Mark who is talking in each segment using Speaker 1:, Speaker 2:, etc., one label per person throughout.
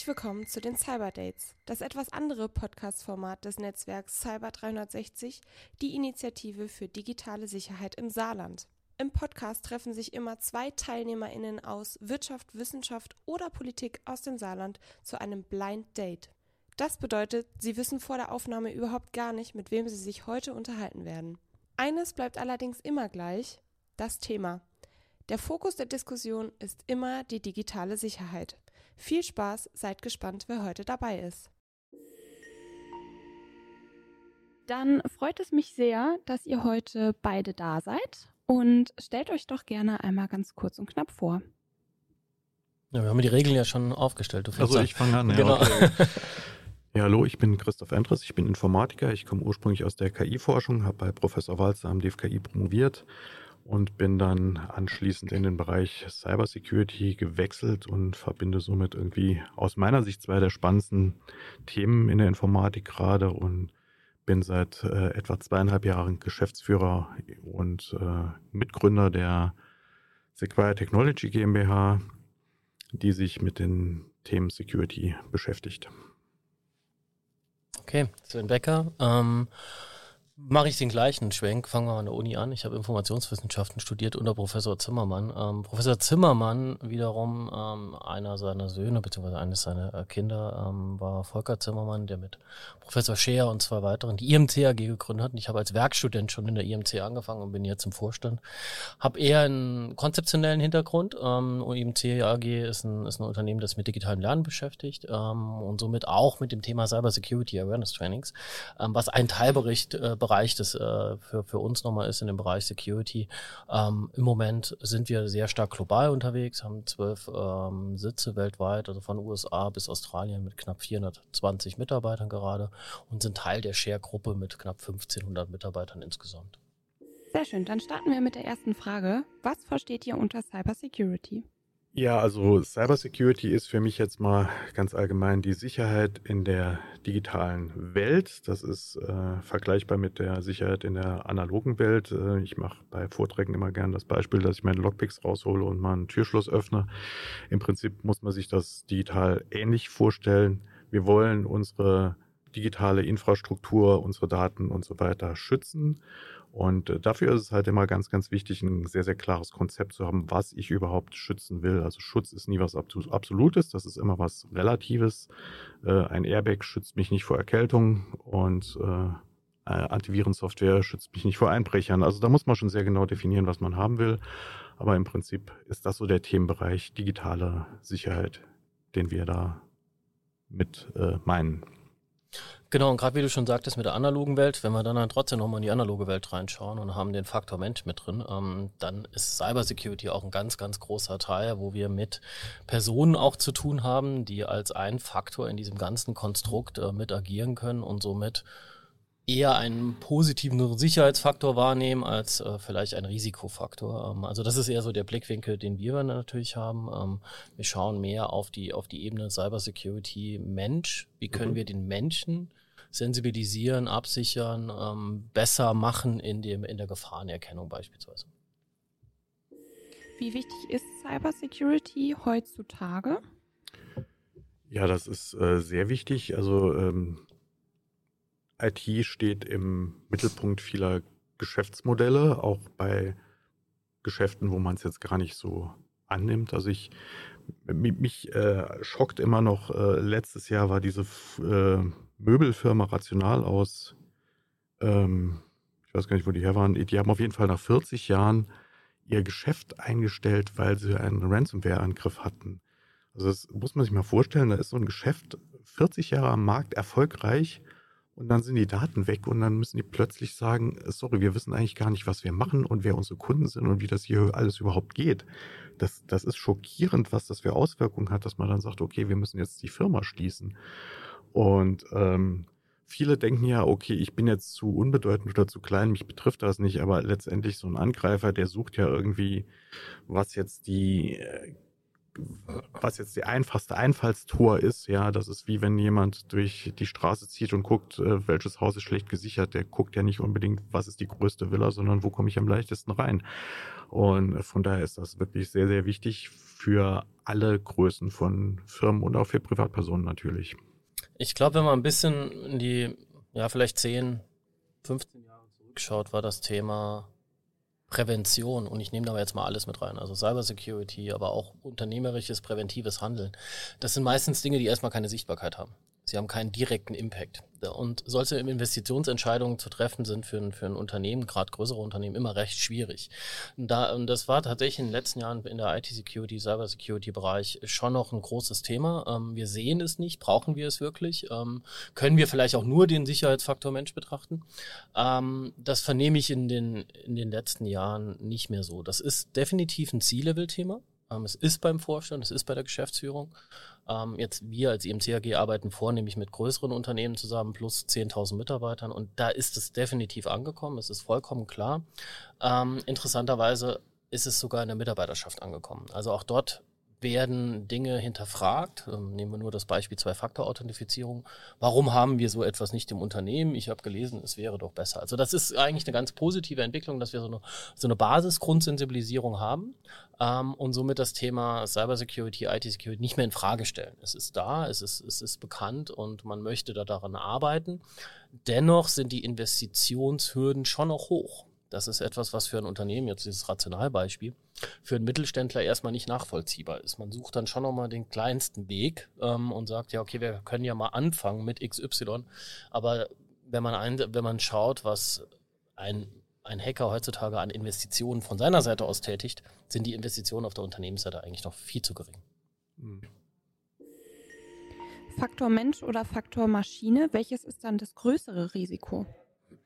Speaker 1: Herzlich willkommen zu den Cyber Dates, das etwas andere Podcast-Format des Netzwerks Cyber 360, die Initiative für digitale Sicherheit im Saarland. Im Podcast treffen sich immer zwei TeilnehmerInnen aus Wirtschaft, Wissenschaft oder Politik aus dem Saarland zu einem Blind Date. Das bedeutet, sie wissen vor der Aufnahme überhaupt gar nicht, mit wem sie sich heute unterhalten werden. Eines bleibt allerdings immer gleich, das Thema. Der Fokus der Diskussion ist immer die digitale Sicherheit. Viel Spaß, seid gespannt, wer heute dabei ist. Dann freut es mich sehr, dass ihr heute beide da seid und stellt euch doch gerne einmal ganz kurz und knapp vor.
Speaker 2: Ja, wir haben die Regeln ja schon aufgestellt.
Speaker 3: Du also ich fange an. Ja, genau. Okay. ja, hallo, ich bin Christoph Endres, ich bin Informatiker, ich komme ursprünglich aus der KI-Forschung, habe bei Professor Walzer am DFKI promoviert und bin dann anschließend in den Bereich Cybersecurity gewechselt und verbinde somit irgendwie aus meiner Sicht zwei der spannendsten Themen in der Informatik gerade und bin seit äh, etwa zweieinhalb Jahren Geschäftsführer und äh, Mitgründer der Sequire Technology GmbH, die sich mit den Themen Security beschäftigt.
Speaker 2: Okay, Sven Becker. Ähm mache ich den gleichen Schwenk. Fangen wir an der Uni an. Ich habe Informationswissenschaften studiert unter Professor Zimmermann. Ähm, Professor Zimmermann wiederum, ähm, einer seiner Söhne beziehungsweise eines seiner äh, Kinder ähm, war Volker Zimmermann, der mit Professor Scheer und zwei weiteren die IMC AG gegründet hat. Ich habe als Werkstudent schon in der IMC angefangen und bin jetzt im Vorstand. Habe eher einen konzeptionellen Hintergrund. Ähm, IMC AG ist ein, ist ein Unternehmen, das mit digitalem Lernen beschäftigt ähm, und somit auch mit dem Thema Cyber Security Awareness Trainings, ähm, was ein Teilbericht äh, Bereich das äh, für, für uns nochmal ist in dem Bereich Security. Ähm, Im Moment sind wir sehr stark global unterwegs, haben zwölf ähm, Sitze weltweit, also von USA bis Australien mit knapp 420 Mitarbeitern gerade und sind Teil der Share-Gruppe mit knapp 1500 Mitarbeitern insgesamt.
Speaker 1: Sehr schön, dann starten wir mit der ersten Frage. Was versteht ihr unter Cybersecurity?
Speaker 3: Ja, also Cybersecurity ist für mich jetzt mal ganz allgemein die Sicherheit in der digitalen Welt. Das ist äh, vergleichbar mit der Sicherheit in der analogen Welt. Äh, ich mache bei Vorträgen immer gern das Beispiel, dass ich meine Lockpicks raushole und mal einen Türschluss öffne. Im Prinzip muss man sich das digital ähnlich vorstellen. Wir wollen unsere digitale Infrastruktur, unsere Daten und so weiter schützen und äh, dafür ist es halt immer ganz, ganz wichtig, ein sehr, sehr klares Konzept zu haben, was ich überhaupt schützen will. Also Schutz ist nie was Absolutes, das ist immer was Relatives. Äh, ein Airbag schützt mich nicht vor Erkältung und äh, Antivirensoftware schützt mich nicht vor Einbrechern. Also da muss man schon sehr genau definieren, was man haben will. Aber im Prinzip ist das so der Themenbereich digitale Sicherheit, den wir da mit meinen.
Speaker 2: Genau, und gerade wie du schon sagtest mit der analogen Welt, wenn wir dann, dann trotzdem nochmal in die analoge Welt reinschauen und haben den Faktor Mensch mit drin, ähm, dann ist Cybersecurity auch ein ganz, ganz großer Teil, wo wir mit Personen auch zu tun haben, die als ein Faktor in diesem ganzen Konstrukt äh, mit agieren können und somit eher einen positiven Sicherheitsfaktor wahrnehmen als äh, vielleicht ein Risikofaktor. Ähm, also das ist eher so der Blickwinkel, den wir natürlich haben. Ähm, wir schauen mehr auf die auf die Ebene Cybersecurity Mensch. Wie können mhm. wir den Menschen sensibilisieren, absichern, ähm, besser machen in dem in der Gefahrenerkennung beispielsweise?
Speaker 1: Wie wichtig ist Cybersecurity heutzutage?
Speaker 3: Ja, das ist äh, sehr wichtig. Also ähm, IT steht im Mittelpunkt vieler Geschäftsmodelle, auch bei Geschäften, wo man es jetzt gar nicht so annimmt. Also ich mich äh, schockt immer noch, äh, letztes Jahr war diese äh, Möbelfirma Rational aus, ähm, ich weiß gar nicht, wo die her waren, die haben auf jeden Fall nach 40 Jahren ihr Geschäft eingestellt, weil sie einen Ransomware-Angriff hatten. Also das muss man sich mal vorstellen, da ist so ein Geschäft 40 Jahre am Markt erfolgreich und dann sind die Daten weg und dann müssen die plötzlich sagen, sorry, wir wissen eigentlich gar nicht, was wir machen und wer unsere Kunden sind und wie das hier alles überhaupt geht. Das, das ist schockierend, was das für Auswirkungen hat, dass man dann sagt, okay, wir müssen jetzt die Firma schließen. Und ähm, viele denken ja, okay, ich bin jetzt zu unbedeutend oder zu klein, mich betrifft das nicht, aber letztendlich so ein Angreifer, der sucht ja irgendwie, was jetzt die äh, was jetzt die einfachste Einfallstor ist, ja, das ist wie wenn jemand durch die Straße zieht und guckt, äh, welches Haus ist schlecht gesichert. Der guckt ja nicht unbedingt, was ist die größte Villa, sondern wo komme ich am leichtesten rein. Und von daher ist das wirklich sehr, sehr wichtig für alle Größen von Firmen und auch für Privatpersonen natürlich.
Speaker 2: Ich glaube, wenn man ein bisschen in die, ja, vielleicht 10, 15 Jahre zurückschaut, war das Thema Prävention, und ich nehme da jetzt mal alles mit rein, also Cybersecurity, aber auch unternehmerisches, präventives Handeln. Das sind meistens Dinge, die erstmal keine Sichtbarkeit haben. Sie haben keinen direkten Impact. Und solche Investitionsentscheidungen zu treffen sind für ein, für ein Unternehmen, gerade größere Unternehmen, immer recht schwierig. Da, und das war tatsächlich in den letzten Jahren in der IT-Security, Cyber-Security-Bereich schon noch ein großes Thema. Ähm, wir sehen es nicht, brauchen wir es wirklich? Ähm, können wir vielleicht auch nur den Sicherheitsfaktor Mensch betrachten? Ähm, das vernehme ich in den, in den letzten Jahren nicht mehr so. Das ist definitiv ein C-Level-Thema. Ähm, es ist beim Vorstand, es ist bei der Geschäftsführung. Ähm, jetzt wir als IMCAG arbeiten vornehmlich mit größeren Unternehmen zusammen, plus 10.000 Mitarbeitern. Und da ist es definitiv angekommen. Es ist vollkommen klar. Ähm, interessanterweise ist es sogar in der Mitarbeiterschaft angekommen. Also auch dort werden Dinge hinterfragt. Ähm, nehmen wir nur das Beispiel Zwei-Faktor-Authentifizierung. Warum haben wir so etwas nicht im Unternehmen? Ich habe gelesen, es wäre doch besser. Also das ist eigentlich eine ganz positive Entwicklung, dass wir so eine, so eine Basisgrundsensibilisierung haben ähm, und somit das Thema Cybersecurity, IT-Security nicht mehr in Frage stellen. Es ist da, es ist, es ist bekannt und man möchte da daran arbeiten. Dennoch sind die Investitionshürden schon noch hoch. Das ist etwas, was für ein Unternehmen, jetzt dieses Rationalbeispiel, für einen Mittelständler erstmal nicht nachvollziehbar ist. Man sucht dann schon nochmal den kleinsten Weg ähm, und sagt, ja, okay, wir können ja mal anfangen mit XY. Aber wenn man, ein, wenn man schaut, was ein, ein Hacker heutzutage an Investitionen von seiner Seite aus tätigt, sind die Investitionen auf der Unternehmensseite eigentlich noch viel zu gering. Mhm.
Speaker 1: Faktor Mensch oder Faktor Maschine, welches ist dann das größere Risiko?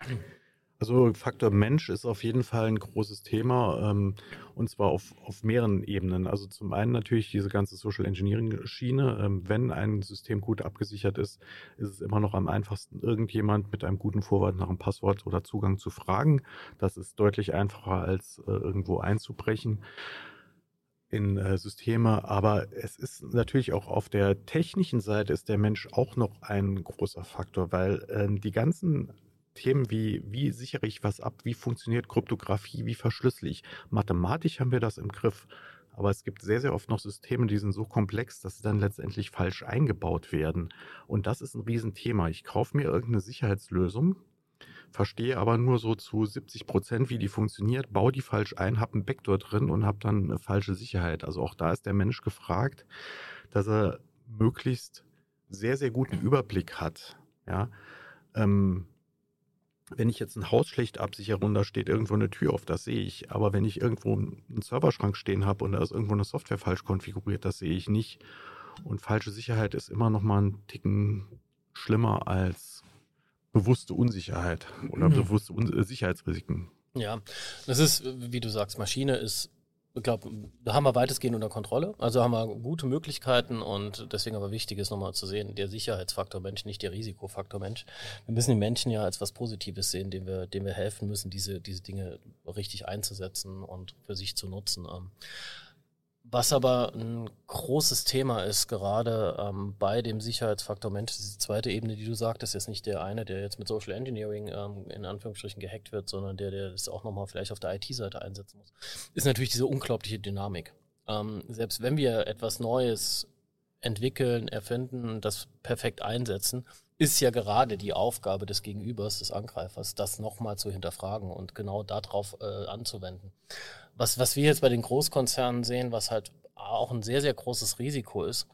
Speaker 3: Also Faktor Mensch ist auf jeden Fall ein großes Thema ähm, und zwar auf, auf mehreren Ebenen. Also zum einen natürlich diese ganze Social Engineering Schiene. Ähm, wenn ein System gut abgesichert ist, ist es immer noch am einfachsten, irgendjemand mit einem guten Vorwort nach einem Passwort oder Zugang zu fragen. Das ist deutlich einfacher als äh, irgendwo einzubrechen in äh, Systeme, aber es ist natürlich auch auf der technischen Seite ist der Mensch auch noch ein großer Faktor, weil äh, die ganzen Themen wie, wie sichere ich was ab, wie funktioniert Kryptographie, wie verschlüssel ich. Mathematisch haben wir das im Griff. Aber es gibt sehr, sehr oft noch Systeme, die sind so komplex, dass sie dann letztendlich falsch eingebaut werden. Und das ist ein Riesenthema. Ich kaufe mir irgendeine Sicherheitslösung, verstehe aber nur so zu 70 Prozent, wie die funktioniert, baue die falsch ein, habe einen Backdoor drin und habe dann eine falsche Sicherheit. Also auch da ist der Mensch gefragt, dass er möglichst sehr, sehr guten Überblick hat. Ja, ähm, wenn ich jetzt ein Haus schlecht absichere und da steht irgendwo eine Tür auf, das sehe ich. Aber wenn ich irgendwo einen Serverschrank stehen habe und da ist irgendwo eine Software falsch konfiguriert, das sehe ich nicht. Und falsche Sicherheit ist immer noch mal einen Ticken schlimmer als bewusste Unsicherheit oder mhm. bewusste Un Sicherheitsrisiken.
Speaker 2: Ja, das ist, wie du sagst, Maschine ist ich glaube, da haben wir weitestgehend unter Kontrolle. Also haben wir gute Möglichkeiten und deswegen aber wichtig ist nochmal zu sehen, der Sicherheitsfaktor Mensch, nicht der Risikofaktor Mensch. Wir müssen den Menschen ja als was Positives sehen, dem wir, dem wir helfen müssen, diese, diese Dinge richtig einzusetzen und für sich zu nutzen. Was aber ein großes Thema ist, gerade ähm, bei dem Sicherheitsfaktor Mensch, diese zweite Ebene, die du sagtest, ist nicht der eine, der jetzt mit Social Engineering ähm, in Anführungsstrichen gehackt wird, sondern der, der das auch nochmal vielleicht auf der IT-Seite einsetzen muss, ist natürlich diese unglaubliche Dynamik. Ähm, selbst wenn wir etwas Neues entwickeln, erfinden, das perfekt einsetzen, ist ja gerade die Aufgabe des Gegenübers, des Angreifers, das nochmal zu hinterfragen und genau darauf äh, anzuwenden. Was, was wir jetzt bei den Großkonzernen sehen, was halt auch ein sehr, sehr großes Risiko ist,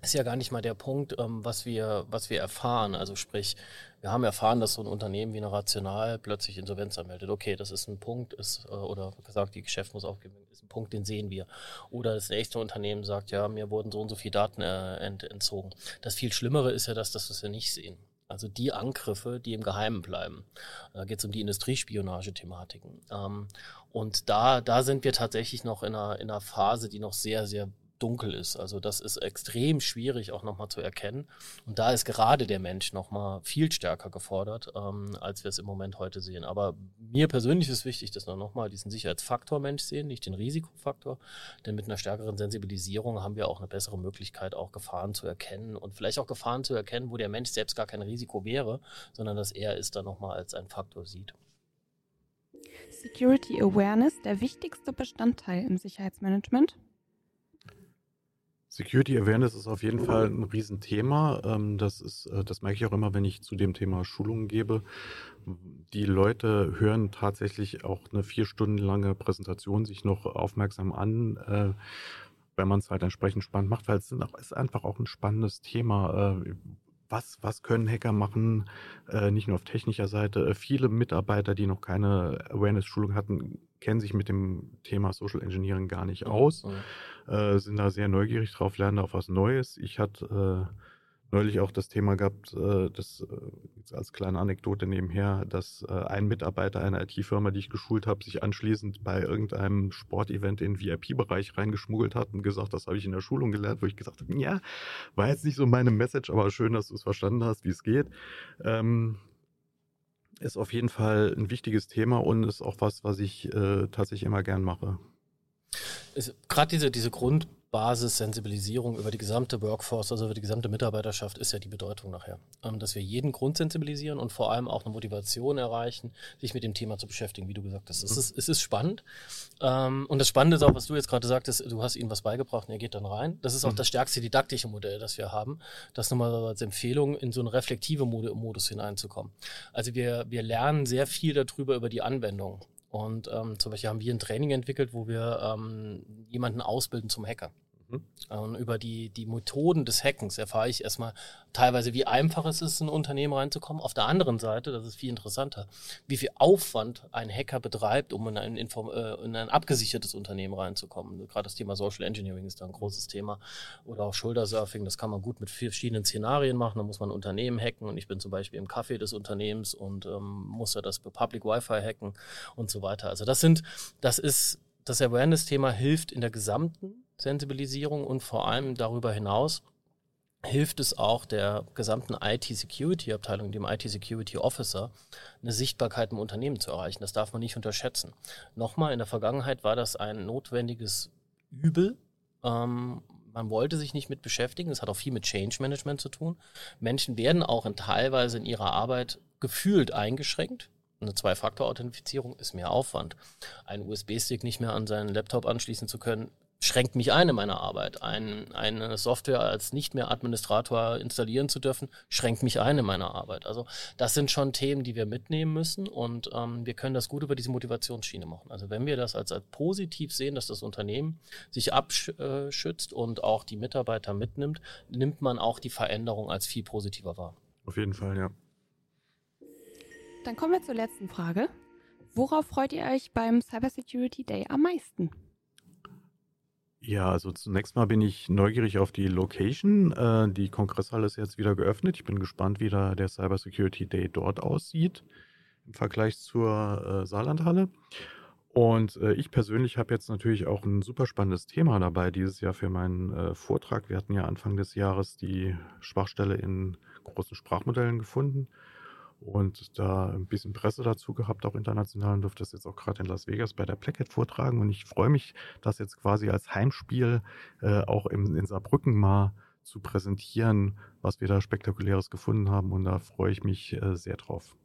Speaker 2: ist ja gar nicht mal der Punkt, ähm, was, wir, was wir erfahren. Also sprich, wir haben erfahren, dass so ein Unternehmen wie eine Rational plötzlich Insolvenz anmeldet. Okay, das ist ein Punkt, ist, äh, oder gesagt, die Geschäft muss aufgeben, ist ein Punkt, den sehen wir. Oder das nächste Unternehmen sagt, ja, mir wurden so und so viele Daten äh, ent, entzogen. Das viel Schlimmere ist ja das, dass wir nicht sehen. Also die Angriffe, die im Geheimen bleiben. Da geht es um die Industriespionage-Thematiken. Ähm, und da, da sind wir tatsächlich noch in einer, in einer Phase, die noch sehr, sehr dunkel ist. Also das ist extrem schwierig auch nochmal zu erkennen. Und da ist gerade der Mensch nochmal viel stärker gefordert, ähm, als wir es im Moment heute sehen. Aber mir persönlich ist wichtig, dass wir nochmal diesen Sicherheitsfaktor Mensch sehen, nicht den Risikofaktor. Denn mit einer stärkeren Sensibilisierung haben wir auch eine bessere Möglichkeit, auch Gefahren zu erkennen und vielleicht auch Gefahren zu erkennen, wo der Mensch selbst gar kein Risiko wäre, sondern dass er es dann nochmal als ein Faktor sieht.
Speaker 1: Security Awareness der wichtigste Bestandteil im Sicherheitsmanagement?
Speaker 3: Security Awareness ist auf jeden Fall ein Riesenthema. Ähm, das ist, äh, das merke ich auch immer, wenn ich zu dem Thema Schulungen gebe. Die Leute hören tatsächlich auch eine vier Stunden lange Präsentation sich noch aufmerksam an, äh, wenn man es halt entsprechend spannend macht, weil es ist einfach auch ein spannendes Thema. Was, was können Hacker machen, äh, nicht nur auf technischer Seite. Äh, viele Mitarbeiter, die noch keine Awareness-Schulung hatten, kennen sich mit dem Thema Social Engineering gar nicht aus, mhm. äh, sind da sehr neugierig drauf, lernen auch was Neues. Ich hatte äh, neulich auch das Thema gehabt, äh, das äh, als kleine Anekdote nebenher, dass äh, ein Mitarbeiter einer IT-Firma, die ich geschult habe, sich anschließend bei irgendeinem Sportevent in den VIP-Bereich reingeschmuggelt hat und gesagt, das habe ich in der Schulung gelernt, wo ich gesagt habe, ja, war jetzt nicht so meine Message, aber schön, dass du es verstanden hast, wie es geht. Ähm, ist auf jeden Fall ein wichtiges Thema und ist auch was, was ich äh, tatsächlich immer gern mache.
Speaker 2: Gerade diese, diese Grund Basissensibilisierung über die gesamte Workforce, also über die gesamte Mitarbeiterschaft, ist ja die Bedeutung nachher. Ähm, dass wir jeden grundsensibilisieren und vor allem auch eine Motivation erreichen, sich mit dem Thema zu beschäftigen, wie du gesagt hast. Es ist, es ist spannend. Ähm, und das Spannende ist auch, was du jetzt gerade sagtest, du hast ihnen was beigebracht und er geht dann rein. Das ist auch mhm. das stärkste didaktische Modell, das wir haben. Das nochmal als Empfehlung, in so einen reflektive Modus hineinzukommen. Also wir, wir lernen sehr viel darüber über die Anwendung. Und ähm, zum Beispiel haben wir ein Training entwickelt, wo wir ähm, jemanden ausbilden zum Hacker. Mhm. Und über die, die Methoden des Hackens erfahre ich erstmal teilweise, wie einfach es ist, in ein Unternehmen reinzukommen. Auf der anderen Seite, das ist viel interessanter, wie viel Aufwand ein Hacker betreibt, um in ein, Inform äh, in ein abgesichertes Unternehmen reinzukommen. Gerade das Thema Social Engineering ist da ein großes Thema. Oder auch Shoulder-Surfing, das kann man gut mit verschiedenen Szenarien machen. Da muss man ein Unternehmen hacken und ich bin zum Beispiel im Café des Unternehmens und ähm, muss ja das Public Wi-Fi hacken und so weiter. Also das sind, das ist, das Awareness-Thema hilft in der gesamten Sensibilisierung und vor allem darüber hinaus hilft es auch der gesamten IT-Security-Abteilung, dem IT-Security-Officer, eine Sichtbarkeit im Unternehmen zu erreichen. Das darf man nicht unterschätzen. Nochmal, in der Vergangenheit war das ein notwendiges Übel. Ähm, man wollte sich nicht mit beschäftigen. Es hat auch viel mit Change Management zu tun. Menschen werden auch in, teilweise in ihrer Arbeit gefühlt eingeschränkt. Eine Zwei-Faktor-Authentifizierung ist mehr Aufwand. Ein USB-Stick nicht mehr an seinen Laptop anschließen zu können, schränkt mich ein in meiner Arbeit. Ein, eine Software als nicht mehr Administrator installieren zu dürfen, schränkt mich ein in meiner Arbeit. Also das sind schon Themen, die wir mitnehmen müssen und ähm, wir können das gut über diese Motivationsschiene machen. Also wenn wir das als, als positiv sehen, dass das Unternehmen sich abschützt und auch die Mitarbeiter mitnimmt, nimmt man auch die Veränderung als viel positiver wahr.
Speaker 3: Auf jeden Fall, ja.
Speaker 1: Dann kommen wir zur letzten Frage. Worauf freut ihr euch beim Cybersecurity Day am meisten?
Speaker 3: Ja, also zunächst mal bin ich neugierig auf die Location. Äh, die Kongresshalle ist jetzt wieder geöffnet. Ich bin gespannt, wie da der Cybersecurity Day dort aussieht im Vergleich zur äh, Saarlandhalle. Und äh, ich persönlich habe jetzt natürlich auch ein super spannendes Thema dabei dieses Jahr für meinen äh, Vortrag. Wir hatten ja Anfang des Jahres die Schwachstelle in großen Sprachmodellen gefunden und da ein bisschen Presse dazu gehabt, auch international, und durfte das jetzt auch gerade in Las Vegas bei der Placket vortragen. Und ich freue mich, das jetzt quasi als Heimspiel äh, auch im, in Saarbrücken mal zu präsentieren, was wir da spektakuläres gefunden haben. Und da freue ich mich äh, sehr drauf.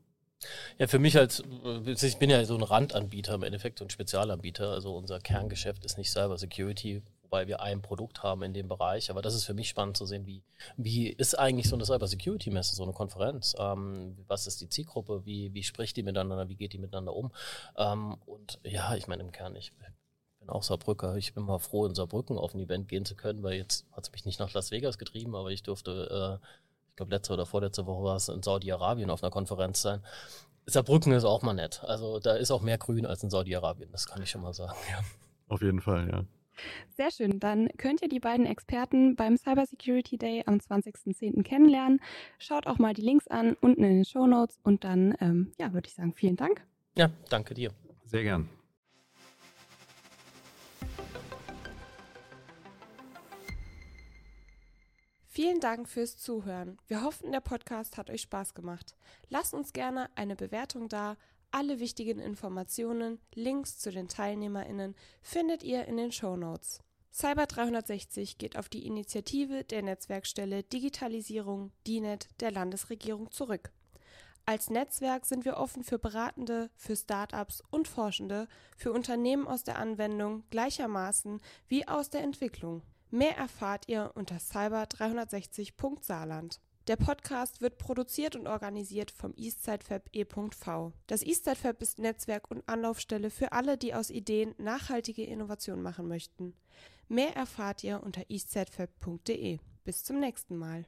Speaker 2: Ja, für mich als, ich bin ja so ein Randanbieter, im Endeffekt so ein Spezialanbieter. Also unser Kerngeschäft ist nicht Cyber Security, wobei wir ein Produkt haben in dem Bereich. Aber das ist für mich spannend zu sehen, wie, wie ist eigentlich so eine Cyber-Security-Messe, so eine Konferenz? Ähm, was ist die Zielgruppe? Wie, wie spricht die miteinander? Wie geht die miteinander um? Ähm, und ja, ich meine im Kern, ich bin auch Saarbrücker. Ich bin mal froh, in Saarbrücken auf ein Event gehen zu können, weil jetzt hat es mich nicht nach Las Vegas getrieben, aber ich durfte, äh, ich glaube, letzte oder vorletzte Woche war es in Saudi-Arabien auf einer Konferenz sein. Saarbrücken ist auch mal nett. Also da ist auch mehr Grün als in Saudi-Arabien, das kann ich schon mal sagen. Ja.
Speaker 3: Auf jeden Fall, ja.
Speaker 1: Sehr schön. Dann könnt ihr die beiden Experten beim Cybersecurity Day am 20.10. kennenlernen. Schaut auch mal die Links an unten in den Show Notes und dann, ähm, ja, würde ich sagen, vielen Dank.
Speaker 2: Ja, danke dir.
Speaker 3: Sehr gern.
Speaker 1: Vielen Dank fürs Zuhören. Wir hoffen, der Podcast hat euch Spaß gemacht. Lasst uns gerne eine Bewertung da. Alle wichtigen Informationen, Links zu den TeilnehmerInnen findet ihr in den Show Notes. Cyber 360 geht auf die Initiative der Netzwerkstelle Digitalisierung DINET der Landesregierung zurück. Als Netzwerk sind wir offen für Beratende, für Startups und Forschende, für Unternehmen aus der Anwendung gleichermaßen wie aus der Entwicklung. Mehr erfahrt ihr unter cyber360.saarland. Der Podcast wird produziert und organisiert vom Eastside Fab e.v. Das Eastside Fab ist Netzwerk und Anlaufstelle für alle, die aus Ideen nachhaltige Innovation machen möchten. Mehr erfahrt ihr unter eastsidefab.de. Bis zum nächsten Mal.